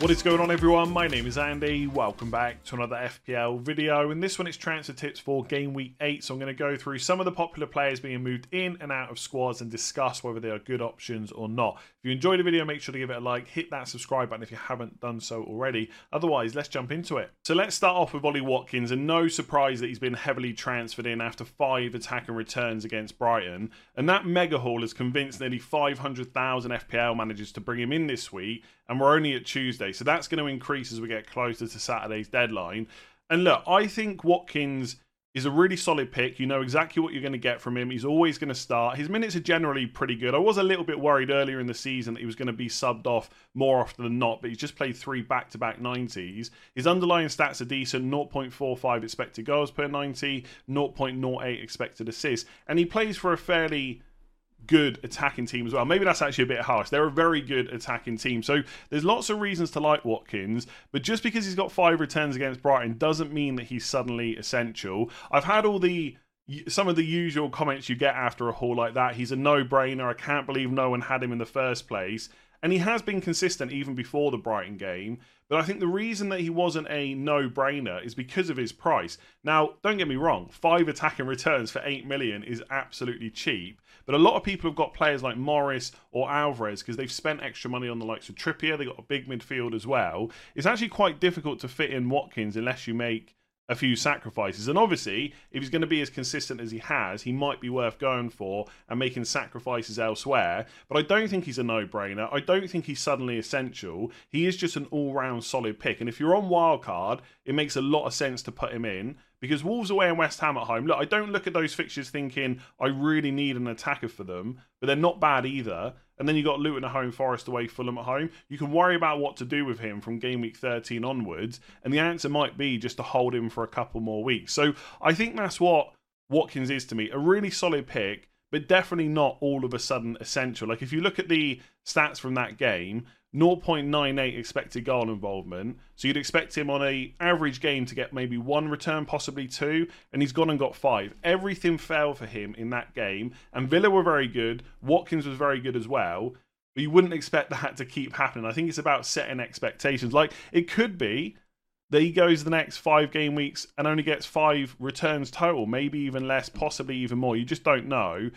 What is going on everyone? My name is Andy. Welcome back to another FPL video. In this one it's transfer tips for game week 8. So I'm going to go through some of the popular players being moved in and out of squads and discuss whether they are good options or not. If you enjoyed the video make sure to give it a like, hit that subscribe button if you haven't done so already. Otherwise let's jump into it. So let's start off with Ollie Watkins and no surprise that he's been heavily transferred in after 5 attack and returns against Brighton. And that mega haul has convinced nearly 500,000 FPL managers to bring him in this week and we're only at Tuesday. So that's going to increase as we get closer to Saturday's deadline. And look, I think Watkins is a really solid pick. You know exactly what you're going to get from him. He's always going to start. His minutes are generally pretty good. I was a little bit worried earlier in the season that he was going to be subbed off more often than not, but he's just played three back to back 90s. His underlying stats are decent 0.45 expected goals per 90, 0.08 expected assists, and he plays for a fairly good attacking team as well. Maybe that's actually a bit harsh. They're a very good attacking team. So there's lots of reasons to like Watkins, but just because he's got five returns against Brighton doesn't mean that he's suddenly essential. I've had all the some of the usual comments you get after a haul like that. He's a no-brainer. I can't believe no one had him in the first place. And he has been consistent even before the Brighton game. But I think the reason that he wasn't a no brainer is because of his price. Now, don't get me wrong, five attacking returns for 8 million is absolutely cheap. But a lot of people have got players like Morris or Alvarez because they've spent extra money on the likes of Trippier. They've got a big midfield as well. It's actually quite difficult to fit in Watkins unless you make a few sacrifices. And obviously, if he's going to be as consistent as he has, he might be worth going for and making sacrifices elsewhere. But I don't think he's a no brainer. I don't think he's suddenly essential. He is just an all round solid pick. And if you're on wildcard, it makes a lot of sense to put him in because Wolves away and West Ham at home. Look, I don't look at those fixtures thinking I really need an attacker for them, but they're not bad either. And then you got Luton at home, Forest away, Fulham at home. You can worry about what to do with him from game week 13 onwards, and the answer might be just to hold him for a couple more weeks. So I think that's what Watkins is to me a really solid pick, but definitely not all of a sudden essential. Like if you look at the stats from that game, 0.98 expected goal involvement. So you'd expect him on a average game to get maybe one return, possibly two, and he's gone and got five. Everything fell for him in that game, and Villa were very good. Watkins was very good as well. But you wouldn't expect that to keep happening. I think it's about setting expectations. Like it could be that he goes the next five game weeks and only gets five returns total, maybe even less, possibly even more. You just don't know.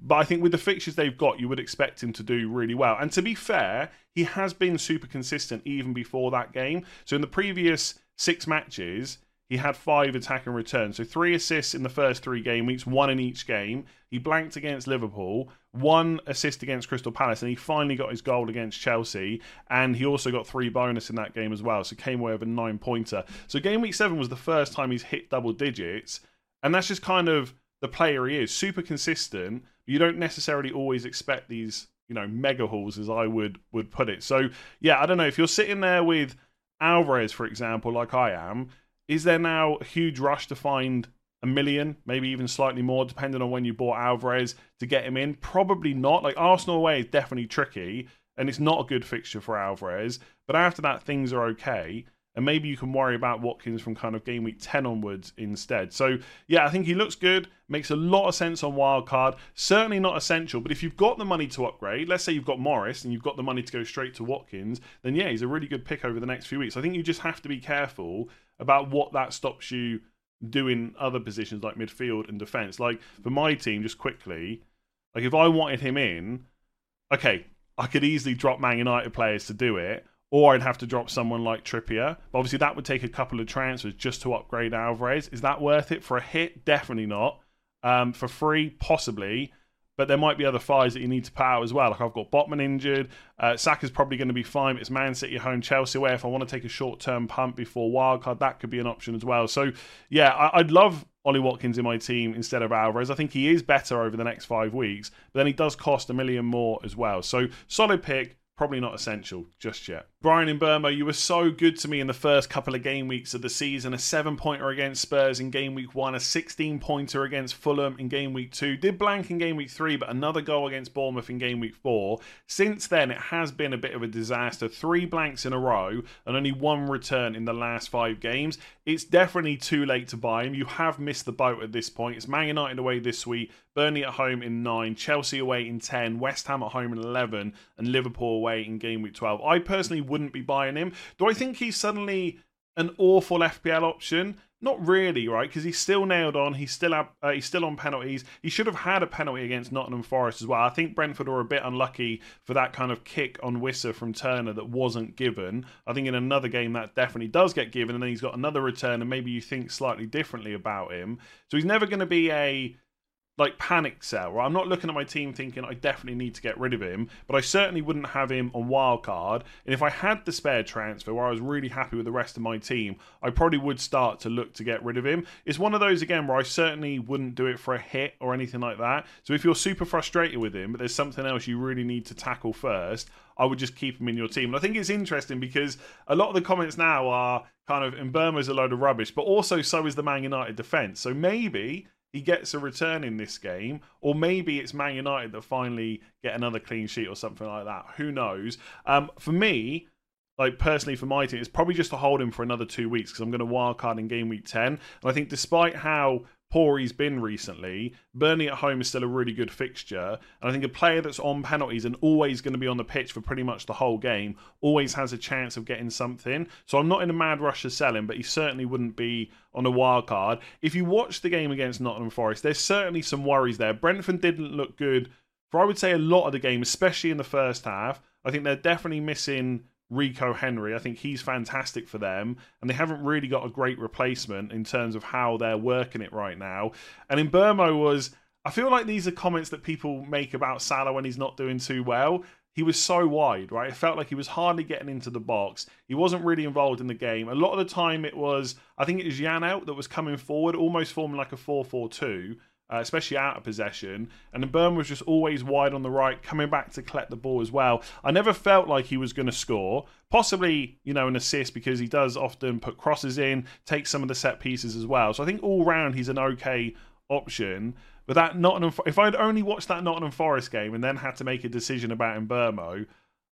But I think with the fixtures they've got, you would expect him to do really well. And to be fair, he has been super consistent even before that game. So in the previous six matches, he had five attack and return. So three assists in the first three game weeks, one in each game. He blanked against Liverpool, one assist against Crystal Palace, and he finally got his goal against Chelsea. And he also got three bonus in that game as well. So came away with a nine pointer. So game week seven was the first time he's hit double digits. And that's just kind of the player he is. Super consistent you don't necessarily always expect these, you know, mega hauls as I would would put it. So yeah, I don't know if you're sitting there with Alvarez, for example, like I am. Is there now a huge rush to find a million, maybe even slightly more, depending on when you bought Alvarez to get him in? Probably not. Like Arsenal away is definitely tricky, and it's not a good fixture for Alvarez. But after that, things are okay and maybe you can worry about Watkins from kind of game week 10 onwards instead. So, yeah, I think he looks good, makes a lot of sense on wildcard. Certainly not essential, but if you've got the money to upgrade, let's say you've got Morris and you've got the money to go straight to Watkins, then yeah, he's a really good pick over the next few weeks. I think you just have to be careful about what that stops you doing other positions like midfield and defense. Like for my team, just quickly, like if I wanted him in, okay, I could easily drop Man United players to do it, or I'd have to drop someone like Trippier. But obviously, that would take a couple of transfers just to upgrade Alvarez. Is that worth it for a hit? Definitely not. Um, for free, possibly. But there might be other fires that you need to put out as well. Like I've got Botman injured. Uh, Saka's probably going to be fine. It's Man City home, Chelsea away. If I want to take a short term punt before wildcard, that could be an option as well. So yeah, I- I'd love Ollie Watkins in my team instead of Alvarez. I think he is better over the next five weeks, but then he does cost a million more as well. So solid pick, probably not essential just yet. Bryan Mbeumo, you were so good to me in the first couple of game weeks of the season. A seven pointer against Spurs in game week one, a 16 pointer against Fulham in game week two. Did blank in game week three, but another goal against Bournemouth in game week four. Since then, it has been a bit of a disaster. Three blanks in a row and only one return in the last five games. It's definitely too late to buy him. You have missed the boat at this point. It's Man United away this week, Burnley at home in nine, Chelsea away in 10, West Ham at home in 11, and Liverpool away in game week 12. I personally wouldn't be buying him. Do I think he's suddenly an awful FPL option? Not really, right? Because he's still nailed on. He's still uh, he's still on penalties. He should have had a penalty against Nottingham Forest as well. I think Brentford were a bit unlucky for that kind of kick on Wissa from Turner that wasn't given. I think in another game that definitely does get given, and then he's got another return, and maybe you think slightly differently about him. So he's never going to be a like panic sell. Right? I'm not looking at my team thinking I definitely need to get rid of him, but I certainly wouldn't have him on wild card. And if I had the spare transfer where I was really happy with the rest of my team, I probably would start to look to get rid of him. It's one of those again where I certainly wouldn't do it for a hit or anything like that. So if you're super frustrated with him, but there's something else you really need to tackle first, I would just keep him in your team. And I think it's interesting because a lot of the comments now are kind of Mbeumo's a load of rubbish, but also so is the Man United defence. So maybe he gets a return in this game, or maybe it's Man United that finally get another clean sheet or something like that. Who knows? Um, for me, like personally for my team, it's probably just to hold him for another two weeks because I'm going to wildcard in game week 10. And I think despite how poor he's been recently. Burnley at home is still a really good fixture. And I think a player that's on penalties and always going to be on the pitch for pretty much the whole game always has a chance of getting something. So I'm not in a mad rush to sell him, but he certainly wouldn't be on a wild card. If you watch the game against Nottingham Forest, there's certainly some worries there. Brentford didn't look good for I would say a lot of the game, especially in the first half. I think they're definitely missing Rico Henry. I think he's fantastic for them, and they haven't really got a great replacement in terms of how they're working it right now. And in Mbeumo was, I feel like these are comments that people make about Salah when he's not doing too well. He was so wide, right? It felt like he was hardly getting into the box. He wasn't really involved in the game. A lot of the time, it was, I think it was Janelt that was coming forward, almost forming like a 4 4 2 uh, especially out of possession. And then was just always wide on the right, coming back to collect the ball as well. I never felt like he was going to score. Possibly, you know, an assist because he does often put crosses in, take some of the set pieces as well. So I think all round he's an okay option. But that Nottingham, if I'd only watched that Nottingham Forest game and then had to make a decision about Mbeumo,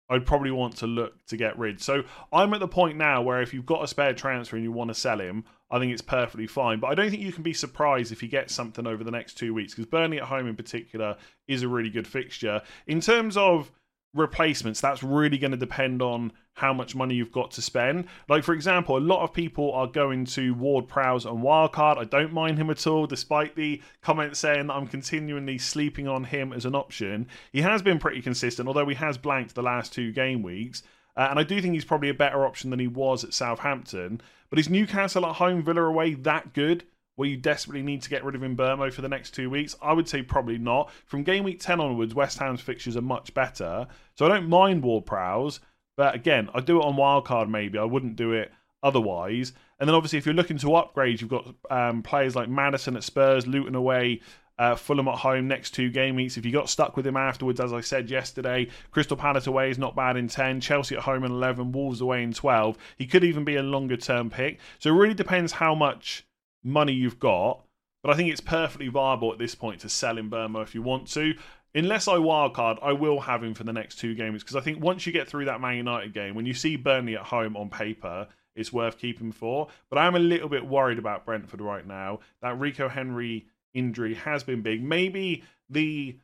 I'd probably want to look to get rid. So I'm at the point now where if you've got a spare transfer and you want to sell him, I think it's perfectly fine. But I don't think you can be surprised if he gets something over the next two weeks because Burnley at home in particular is a really good fixture. In terms of replacements, that's really going to depend on how much money you've got to spend. Like, for example, a lot of people are going to Ward Prowse on Wildcard. I don't mind him at all, despite the comments saying that I'm continually sleeping on him as an option. He has been pretty consistent, although he has blanked the last two game weeks. Uh, and I do think he's probably a better option than he was at Southampton. But is Newcastle at home, Villa away that good? where you desperately need to get rid of Mbeumo for the next two weeks? I would say probably not. From game week 10 onwards, West Ham's fixtures are much better. So I don't mind Ward Prowse, but again, I do it on wildcard maybe. I wouldn't do it otherwise. And then obviously, if you're looking to upgrade, you've got um, players like Maddison at Spurs, Luton away, uh, Fulham at home next two game weeks. If you got stuck with him afterwards, as I said yesterday, Crystal Palace away is not bad in 10, Chelsea at home in 11, Wolves away in 12. He could even be a longer term pick. So it really depends how much money you've got. But I think it's perfectly viable at this point to sell Mbeumo if you want to. Unless I wildcard, I will have him for the next two games because I think once you get through that Man United game, when you see Burnley at home on paper, it's worth keeping for. But I'm a little bit worried about Brentford right now. That Rico Henry injury has been big. Maybe the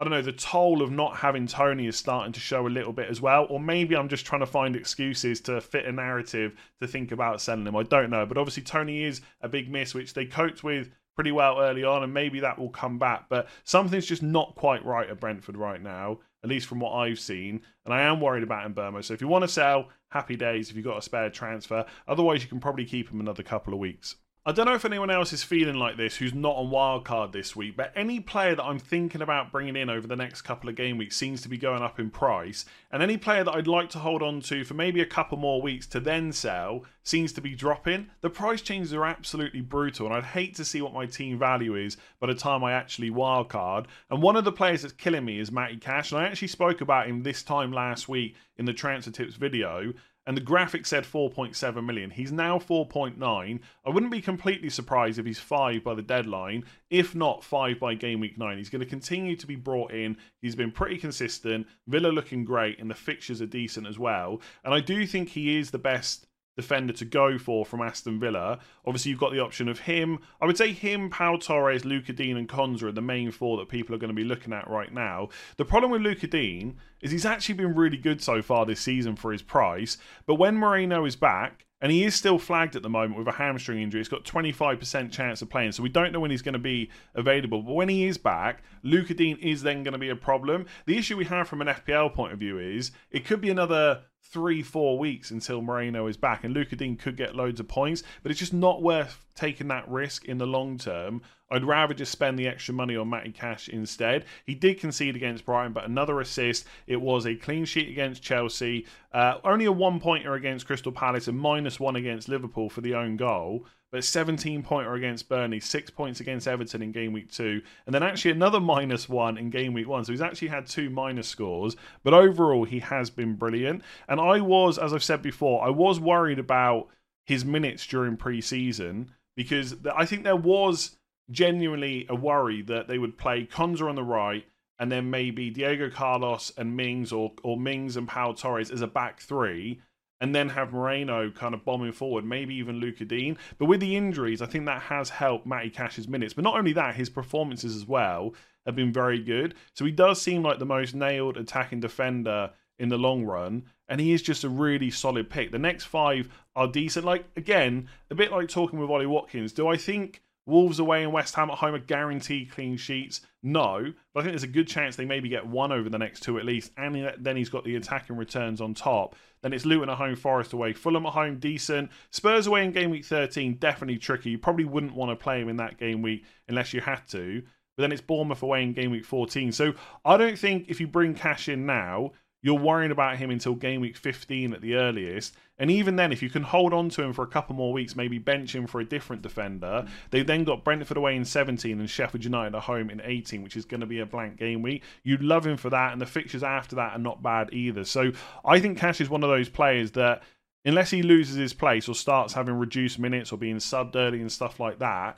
I don't know, the toll of not having Toney is starting to show a little bit as well. Or maybe I'm just trying to find excuses to fit a narrative to think about selling him. I don't know. But obviously, Toney is a big miss, which they coped with pretty well early on, and maybe that will come back. But something's just not quite right at Brentford right now. at least from what I've seen. And I am worried about Mbeumo. So if you want to sell, happy days if you've got a spare transfer. Otherwise, you can probably keep him another couple of weeks. I don't know if anyone else is feeling like this who's not on wildcard this week, but any player that I'm thinking about bringing in over the next couple of game weeks seems to be going up in price. And any player that I'd like to hold on to for maybe a couple more weeks to then sell seems to be dropping. The price changes are absolutely brutal, and I'd hate to see what my team value is by the time I actually wildcard. And one of the players that's killing me is Matty Cash, and I actually spoke about him this time last week in the transfer tips video and the graphic said 4.7 million. He's now 4.9. I wouldn't be completely surprised if he's 5 by the deadline, if not 5 by game week 9. He's going to continue to be brought in. He's been pretty consistent. Villa looking great, and the fixtures are decent as well. And I do think he is the best defender to go for from Aston Villa. Obviously, you've got the option of him. I would say him, Pau Torres, Luca Digne, and Konsa are the main four that people are going to be looking at right now. The problem with Luca Digne is he's actually been really good so far this season for his price. But when Moreno is back, and he is still flagged at the moment with a hamstring injury. He's got 25% chance of playing, so we don't know when he's going to be available. But when he is back, Luca Digne is then going to be a problem. The issue we have from an FPL point of view is it could be another three, four weeks until Moreno is back, and Lucas Digne could get loads of points, but it's just not worth taking that risk in the long term. I'd rather just spend the extra money on Matty Cash instead. He did concede against Brighton, but another assist. It was a clean sheet against Chelsea, uh, only a one pointer against Crystal Palace, and minus one against Liverpool for the own goal but 17 pointer against Burnley, six points against Everton in game week two, and then actually another minus one in game week one. So he's actually had two minus scores, but overall he has been brilliant. And I was, as I've said before, I was worried about his minutes during pre-season because I think there was genuinely a worry that they would play Konsa on the right and then maybe Diego Carlos and Mings or or Mings and Pau Torres as a back three and then have Moreno kind of bombing forward, maybe even Lucas Digne. But with the injuries, I think that has helped Matty Cash's minutes. But not only that, his performances as well have been very good. So he does seem like the most nailed attacking defender in the long run. And he is just a really solid pick. The next five are decent. Like, again, a bit like talking with Ollie Watkins. Do I think Wolves away and West Ham at home are guaranteed clean sheets. No, but I think there's a good chance they maybe get one over the next two at least, and then he's got the attacking returns on top. Then it's Luton at home, Forest away, Fulham at home, decent. Spurs away in game week 13, definitely tricky. You probably wouldn't want to play him in that game week unless you had to. But then it's Bournemouth away in game week 14. So I don't think if you bring cash in now, you're worrying about him until game week 15 at the earliest. And even then, if you can hold on to him for a couple more weeks, maybe bench him for a different defender. They've then got Brentford away in 17 and Sheffield United at home in 18, which is going to be a blank game week. You'd love him for that, and the fixtures after that are not bad either. So I think Cash is one of those players that, unless he loses his place or starts having reduced minutes or being subbed early and stuff like that,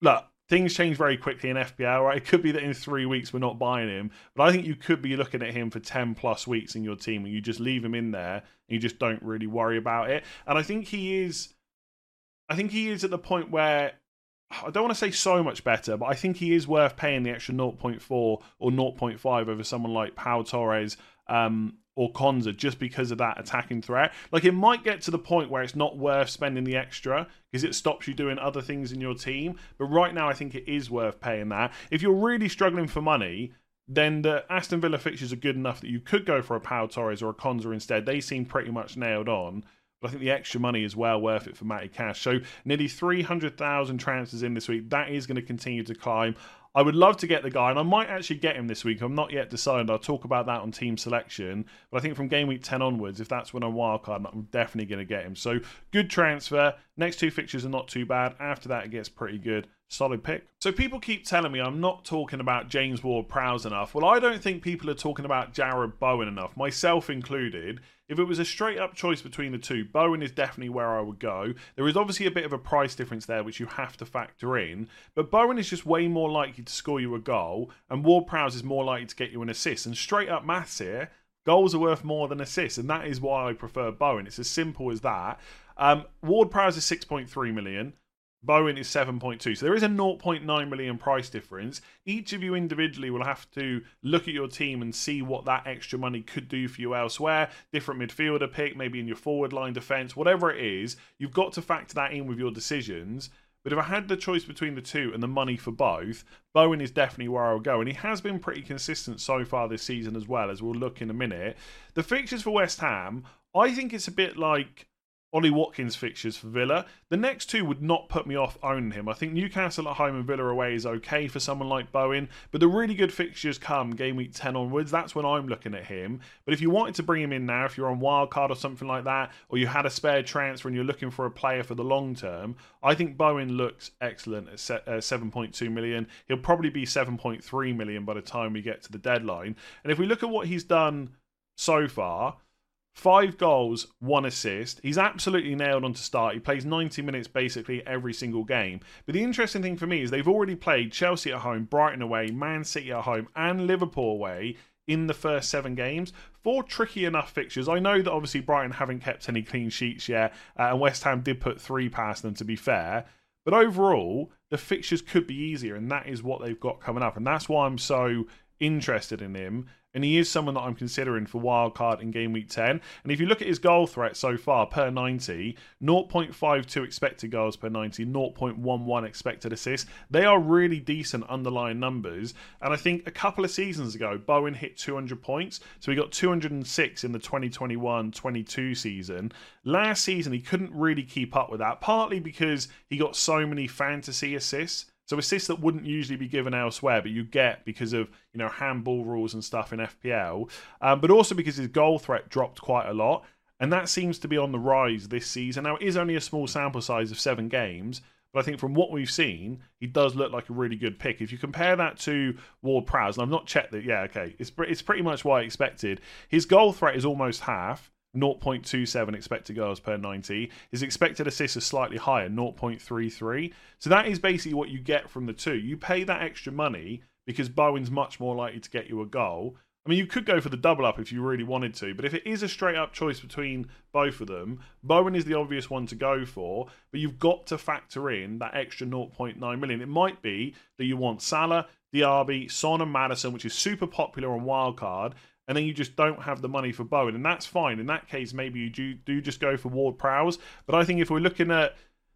look, things change very quickly in FPL, right? It could be that in three weeks we're not buying him, but I think you could be looking at him for 10 plus weeks in your team and you just leave him in there and you just don't really worry about it. And I think he is, I think he is at the point where I don't want to say so much better, but I think he is worth paying the extra 0.4 or 0.5 over someone like Pau Torres um, or Konsa just because of that attacking threat. Like it might get to the point where it's not worth spending the extra because it stops you doing other things in your team. But right now, I think it is worth paying that. If you're really struggling for money, then the Aston Villa fixtures are good enough that you could go for a Pau Torres or a Konsa instead. They seem pretty much nailed on. But I think the extra money is well worth it for Matty Cash. So nearly 300,000 transfers in this week. That is going to continue to climb. I would love to get the guy, and I might actually get him this week. I'm not yet decided. I'll talk about that on team selection. But I think from game week 10 onwards, if that's when I'm wildcard, I'm definitely going to get him. So good transfer. Next two fixtures are not too bad. After that, it gets pretty good. Solid pick. So people keep telling me I'm not talking about James Ward-Prowse enough. Well, I don't think people are talking about Jarrod Bowen enough, myself included. If it was a straight up choice between the two, Bowen is definitely where I would go. There is obviously a bit of a price difference there, which you have to factor in. But Bowen is just way more likely to score you a goal, and Ward-Prowse is more likely to get you an assist. And straight up maths here, goals are worth more than assists, and that is why I prefer Bowen. It's as simple as that. Um, Ward-Prowse is 6.3 million. Bowen is 7.2. So there is a 0.9 million price difference. Each of you individually will have to look at your team and see what that extra money could do for you elsewhere. Different midfielder pick, maybe in your forward line defense, whatever it is, you've got to factor that in with your decisions. But if I had the choice between the two and the money for both, Bowen is definitely where I'll go. And he has been pretty consistent so far this season as well, as we'll look in a minute. The fixtures for West Ham, I think it's a bit like Ollie Watkins fixtures for Villa. The next two would not put me off owning him. I think Newcastle at home and Villa away is okay for someone like Bowen, but the really good fixtures come game week 10 onwards. That's when I'm looking at him. But if you wanted to bring him in now, if you're on wildcard or something like that, or you had a spare transfer and you're looking for a player for the long term, I think Bowen looks excellent at 7.2 uh. He'll probably be 7.3 million by the time we get to the deadline. And if we look at what he's done so far, Five goals, one assist. He's absolutely nailed on to start. He plays 90 minutes basically every single game. But the interesting thing for me is they've already played Chelsea at home, Brighton away, Man City at home, and Liverpool away in the first seven games. Four tricky enough fixtures. I know that obviously Brighton haven't kept any clean sheets yet, uh, and West Ham did put three past them to be fair. But overall, the fixtures could be easier, and that is what they've got coming up. And that's why I'm so interested in him and he is someone that I'm considering for wildcard in game week 10. And if you look at his goal threat so far per 90, 0.52 expected goals per 90, 0.11 expected assists, they are really decent underlying numbers. And I think a couple of seasons ago, Bowen hit 200 points. So he got 206 in the 2021 22 season. Last season, he couldn't really keep up with that, partly because he got so many fantasy assists. So assists that wouldn't usually be given elsewhere, but you get because of you know handball rules and stuff in FPL, um, but also because his goal threat dropped quite a lot, and that seems to be on the rise this season. Now it is only a small sample size of seven games, but I think from what we've seen, he does look like a really good pick. If you compare that to Ward Prowse, and I've not checked that, yeah, okay, it's it's pretty much what I expected. His goal threat is almost half. 0.27 expected goals per 90. His expected assists are slightly higher, 0.33. So that is basically what you get from the two. You pay that extra money because Bowen's much more likely to get you a goal. I mean, you could go for the double up if you really wanted to, but if it is a straight up choice between both of them, Bowen is the obvious one to go for, but you've got to factor in that extra 0.9 million. It might be that you want Salah, Diaby, Son, and Maddison, which is super popular on wildcard, and then you just don't have the money for Bowen, and that's fine. In that case, maybe you do, do just go for Ward Prowse. But I think if we're looking at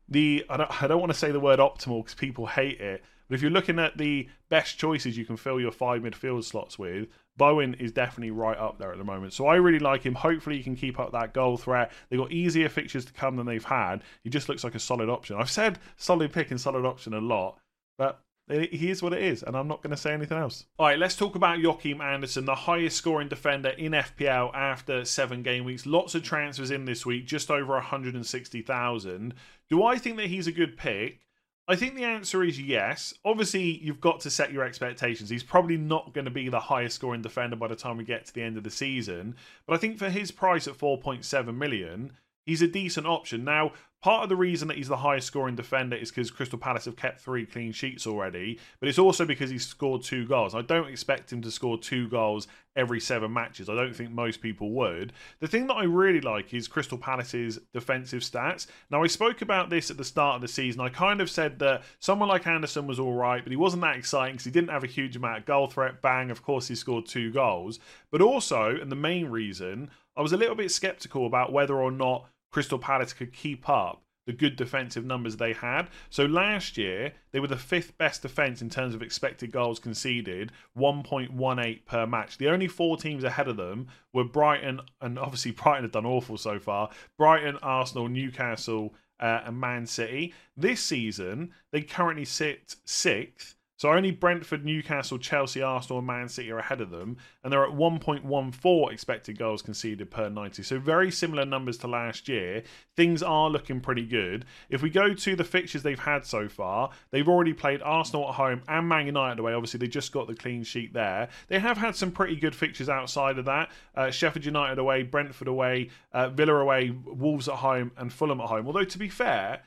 the, I don't, I don't want to say the word optimal because people hate it, but if you're looking at the best choices you can fill your five midfield slots with, Bowen is definitely right up there at the moment. So I really like him. Hopefully, he can keep up that goal threat. They've got easier fixtures to come than they've had. He just looks like a solid option. I've said solid pick and solid option a lot, but he is what it is, and I'm not going to say anything else. All right, let's talk about Joachim Andersen, the highest scoring defender in FPL after seven game weeks. Lots of transfers in this week, just over 160,000. Do I think that he's a good pick? I think the answer is yes. Obviously, you've got to set your expectations. He's probably not going to be the highest scoring defender by the time we get to the end of the season. But I think for his price at 4.7 million, he's a decent option. Now, part of the reason that he's the highest scoring defender is because Crystal Palace have kept three clean sheets already, but it's also because he's scored two goals. I don't expect him to score two goals every seven matches. I don't think most people would. The thing that I really like is Crystal Palace's defensive stats. Now, I spoke about this at the start of the season. I kind of said that someone like Andersen was all right, but he wasn't that exciting because he didn't have a huge amount of goal threat. Bang, of course, he scored two goals. But also, and the main reason, I was a little bit skeptical about whether or not Crystal Palace could keep up the good defensive numbers they had. So last year, they were the fifth best defence in terms of expected goals conceded, 1.18 per match. The only four teams ahead of them were Brighton, and obviously Brighton have done awful so far Brighton, Arsenal, Newcastle, uh, and Man City. This season, they currently sit sixth so only Brentford, Newcastle, Chelsea, Arsenal, and Man City are ahead of them, and they're at 1.14 expected goals conceded per 90. So very similar numbers to last year. Things are looking pretty good. If we go to the fixtures they've had so far, they've already played Arsenal at home and Man United away. Obviously, they just got the clean sheet there. They have had some pretty good fixtures outside of that. Uh, Sheffield United away, Brentford away, uh, Villa away, Wolves at home, and Fulham at home. Although to be fair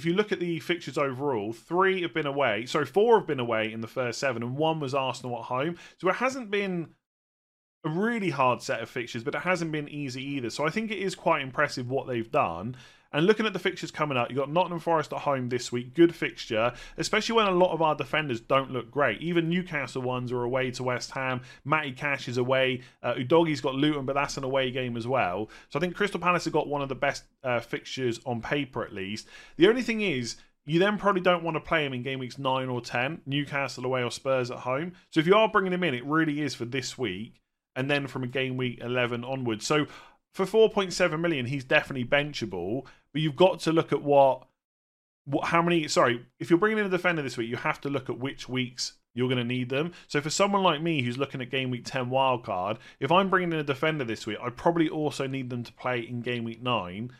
if you look at the fixtures overall, three have been away. So four have been away in the first seven, and one was Arsenal at home. So it hasn't been a really hard set of fixtures, but it hasn't been easy either. So I think it is quite impressive what they've done. And looking at the fixtures coming up, you've got Nottingham Forest at home this week. Good fixture, especially when a lot of our defenders don't look great. Even Newcastle ones are away to West Ham. Matty Cash is away. Uh, Udogie's got Luton, but that's an away game as well. So I think Crystal Palace have got one of the best uh, fixtures on paper, at least. The only thing is, you then probably don't want to play him in game weeks 9 or 10, Newcastle away or Spurs at home. So if you are bringing him in, it really is for this week and then from a game week 11 onwards. So for 4.7 million, he's definitely benchable, but you've got to look at what, what how many, sorry, if you're bringing in a defender this week, you have to look at which weeks you're going to need them. So for someone like me who's looking at game week 10 wildcard, if I'm bringing in a defender this week, I probably also need them to play in game week 9.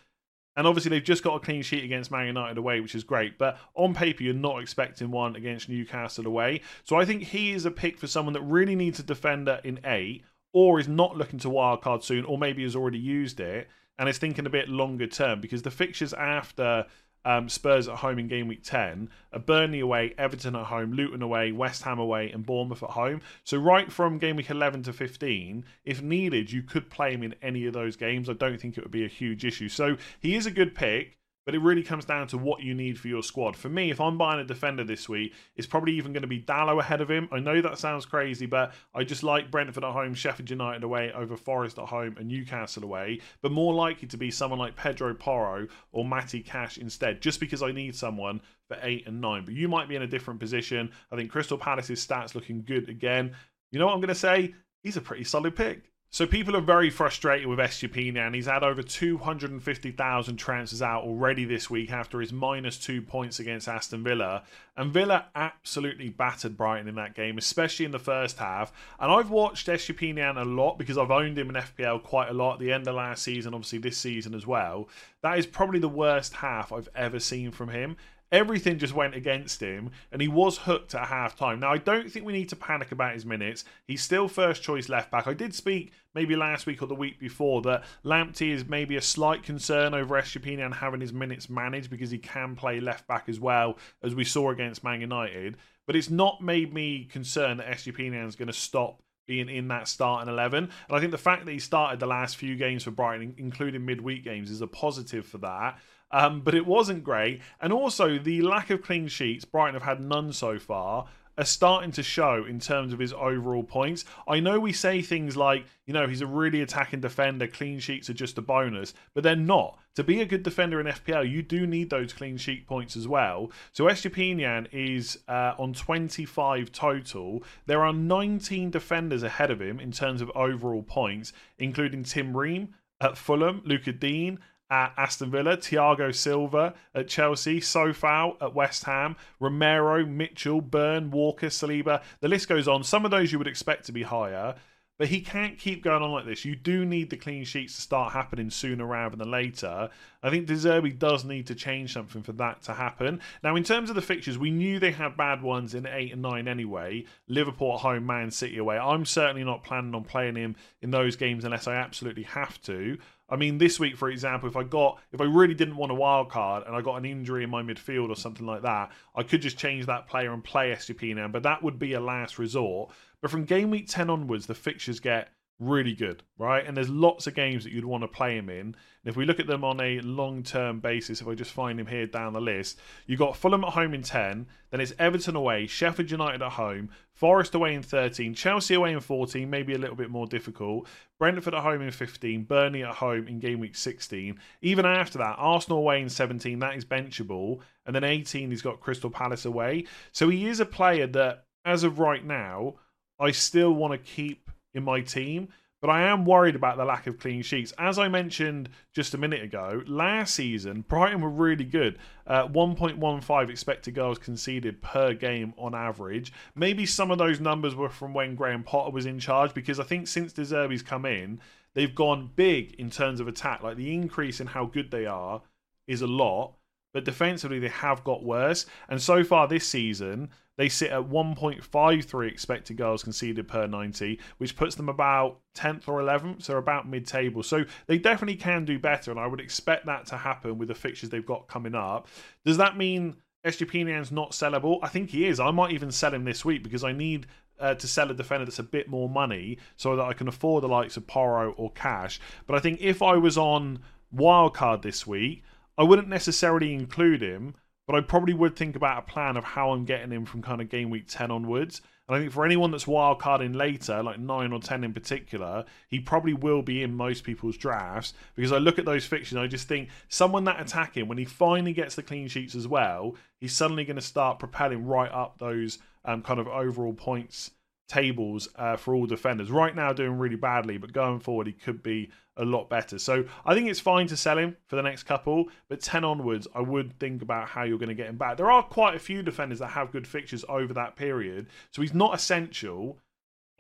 And obviously, they've just got a clean sheet against Man United away, which is great. But on paper, you're not expecting one against Newcastle away. So I think he is a pick for someone that really needs a defender in eight, or is not looking to wildcard soon, or maybe has already used it and is thinking a bit longer term because the fixtures after um, Spurs at home in game week 10, are Burnley away, Everton at home, Luton away, West Ham away, and Bournemouth at home. So, right from game week 11 to 15, if needed, you could play him in any of those games. I don't think it would be a huge issue. So, he is a good pick. But it really comes down to what you need for your squad. For me, if I'm buying a defender this week, it's probably even going to be Dalot ahead of him. I know that sounds crazy, but I just like Brentford at home, Sheffield United away over Forest at home, and Newcastle away. But more likely to be someone like Pedro Porro or Matty Cash instead, just because I need someone for eight and nine. But you might be in a different position. I think Crystal Palace's stats looking good again. You know what I'm going to say? He's a pretty solid pick. So people are very frustrated with Estupiñán. He's had over 250,000 transfers out already this week after his minus two points against Aston Villa. And Villa absolutely battered Brighton in that game, especially in the first half. And I've watched Estupiñán a lot because I've owned him in FPL quite a lot at the end of last season, obviously this season as well. That is probably the worst half I've ever seen from him everything just went against him, and he was hooked at half time. Now, I don't think we need to panic about his minutes. He's still first choice left back. I did speak maybe last week or the week before that Lamptey is maybe a slight concern over Estupiñán having his minutes managed because he can play left back as well, as we saw against Man United. But it's not made me concerned that Estupiñán is going to stop being in that starting 11. And I think the fact that he started the last few games for Brighton, including midweek games, is a positive for that. Um, but it wasn't great. And also, the lack of clean sheets, Brighton have had none so far, are starting to show in terms of his overall points. I know we say things like, you know, he's a really attacking defender, clean sheets are just a bonus, but they're not. To be a good defender in FPL, you do need those clean sheet points as well. So Estupiñán is uh, on 25 total. There are 19 defenders ahead of him in terms of overall points, including Tim Ream at Fulham, Luca Digne, at Aston Villa, Thiago Silva at Chelsea, Coufal at West Ham, Romero, Mitchell, Burn, Walker, Saliba. The list goes on. Some of those you would expect to be higher, but he can't keep going on like this. You do need the clean sheets to start happening sooner rather than later. I think De Zerbi does need to change something for that to happen. Now, in terms of the fixtures, we knew they had bad ones in 8 and 9 anyway. Liverpool at home, Man City away. I'm certainly not planning on playing him in those games unless I absolutely have to. I mean, this week, for example, if I got, if I really didn't want a wild card and I got an injury in my midfield or something like that, I could just change that player and play SGP now. but that would be a last resort. But from game week 10 onwards, the fixtures get really good, right? And there's lots of games that you'd want to play him in. And if we look at them on a long term basis, if I just find him here down the list, you've got Fulham at home in 10, then it's Everton away, Sheffield United at home, Forest away in 13, Chelsea away in 14, maybe a little bit more difficult, Brentford at home in 15, Burnley at home in game week 16. Even after that, Arsenal away in 17, that is benchable. And then 18, he's got Crystal Palace away. So he is a player that, as of right now, I still want to keep in my team. But I am worried about the lack of clean sheets. As I mentioned just a minute ago, last season, Brighton were really good. Uh, 1.15 expected goals conceded per game on average. Maybe some of those numbers were from when Graham Potter was in charge, because I think since De come in, they've gone big in terms of attack. Like the increase in how good they are is a lot, but defensively they have got worse. And so far this season, they sit at 1.53 expected goals conceded per 90, which puts them about 10th or 11th, so about mid table. So they definitely can do better, and I would expect that to happen with the fixtures they've got coming up. Does that mean Estupiñán's not sellable? I think he is. I might even sell him this week because I need uh, to sell a defender that's a bit more money so that I can afford the likes of Porro or Cash. But I think if I was on wildcard this week, I wouldn't necessarily include him but I probably would think about a plan of how I'm getting him from kind of game week 10 onwards. And I think for anyone that's wildcarding later, like 9 or 10 in particular, he probably will be in most people's drafts because I look at those fixtures I just think someone that attacking, when he finally gets the clean sheets as well, he's suddenly going to start propelling right up those um, kind of overall points tables uh, for all defenders. Right now, doing really badly, but going forward, he could be a lot better. So I think it's fine to sell him for the next couple, but 10 onwards, I would think about how you're going to get him back. There are quite a few defenders that have good fixtures over that period, so he's not essential.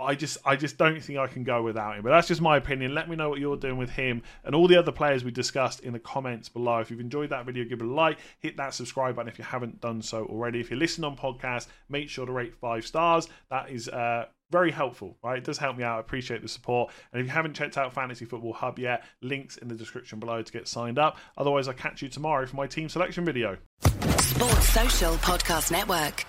I just I just don't think I can go without him. But that's just my opinion. Let me know what you're doing with him and all the other players we discussed in the comments below. If you've enjoyed that video, give it a like, hit that subscribe button if you haven't done so already. If you're listening on podcast, make sure to rate five stars. That is uh, very helpful, right? It does help me out. I appreciate the support. And if you haven't checked out Fantasy Football Hub yet, links in the description below to get signed up. Otherwise, I'll catch you tomorrow for my team selection video. Sports Social Podcast Network.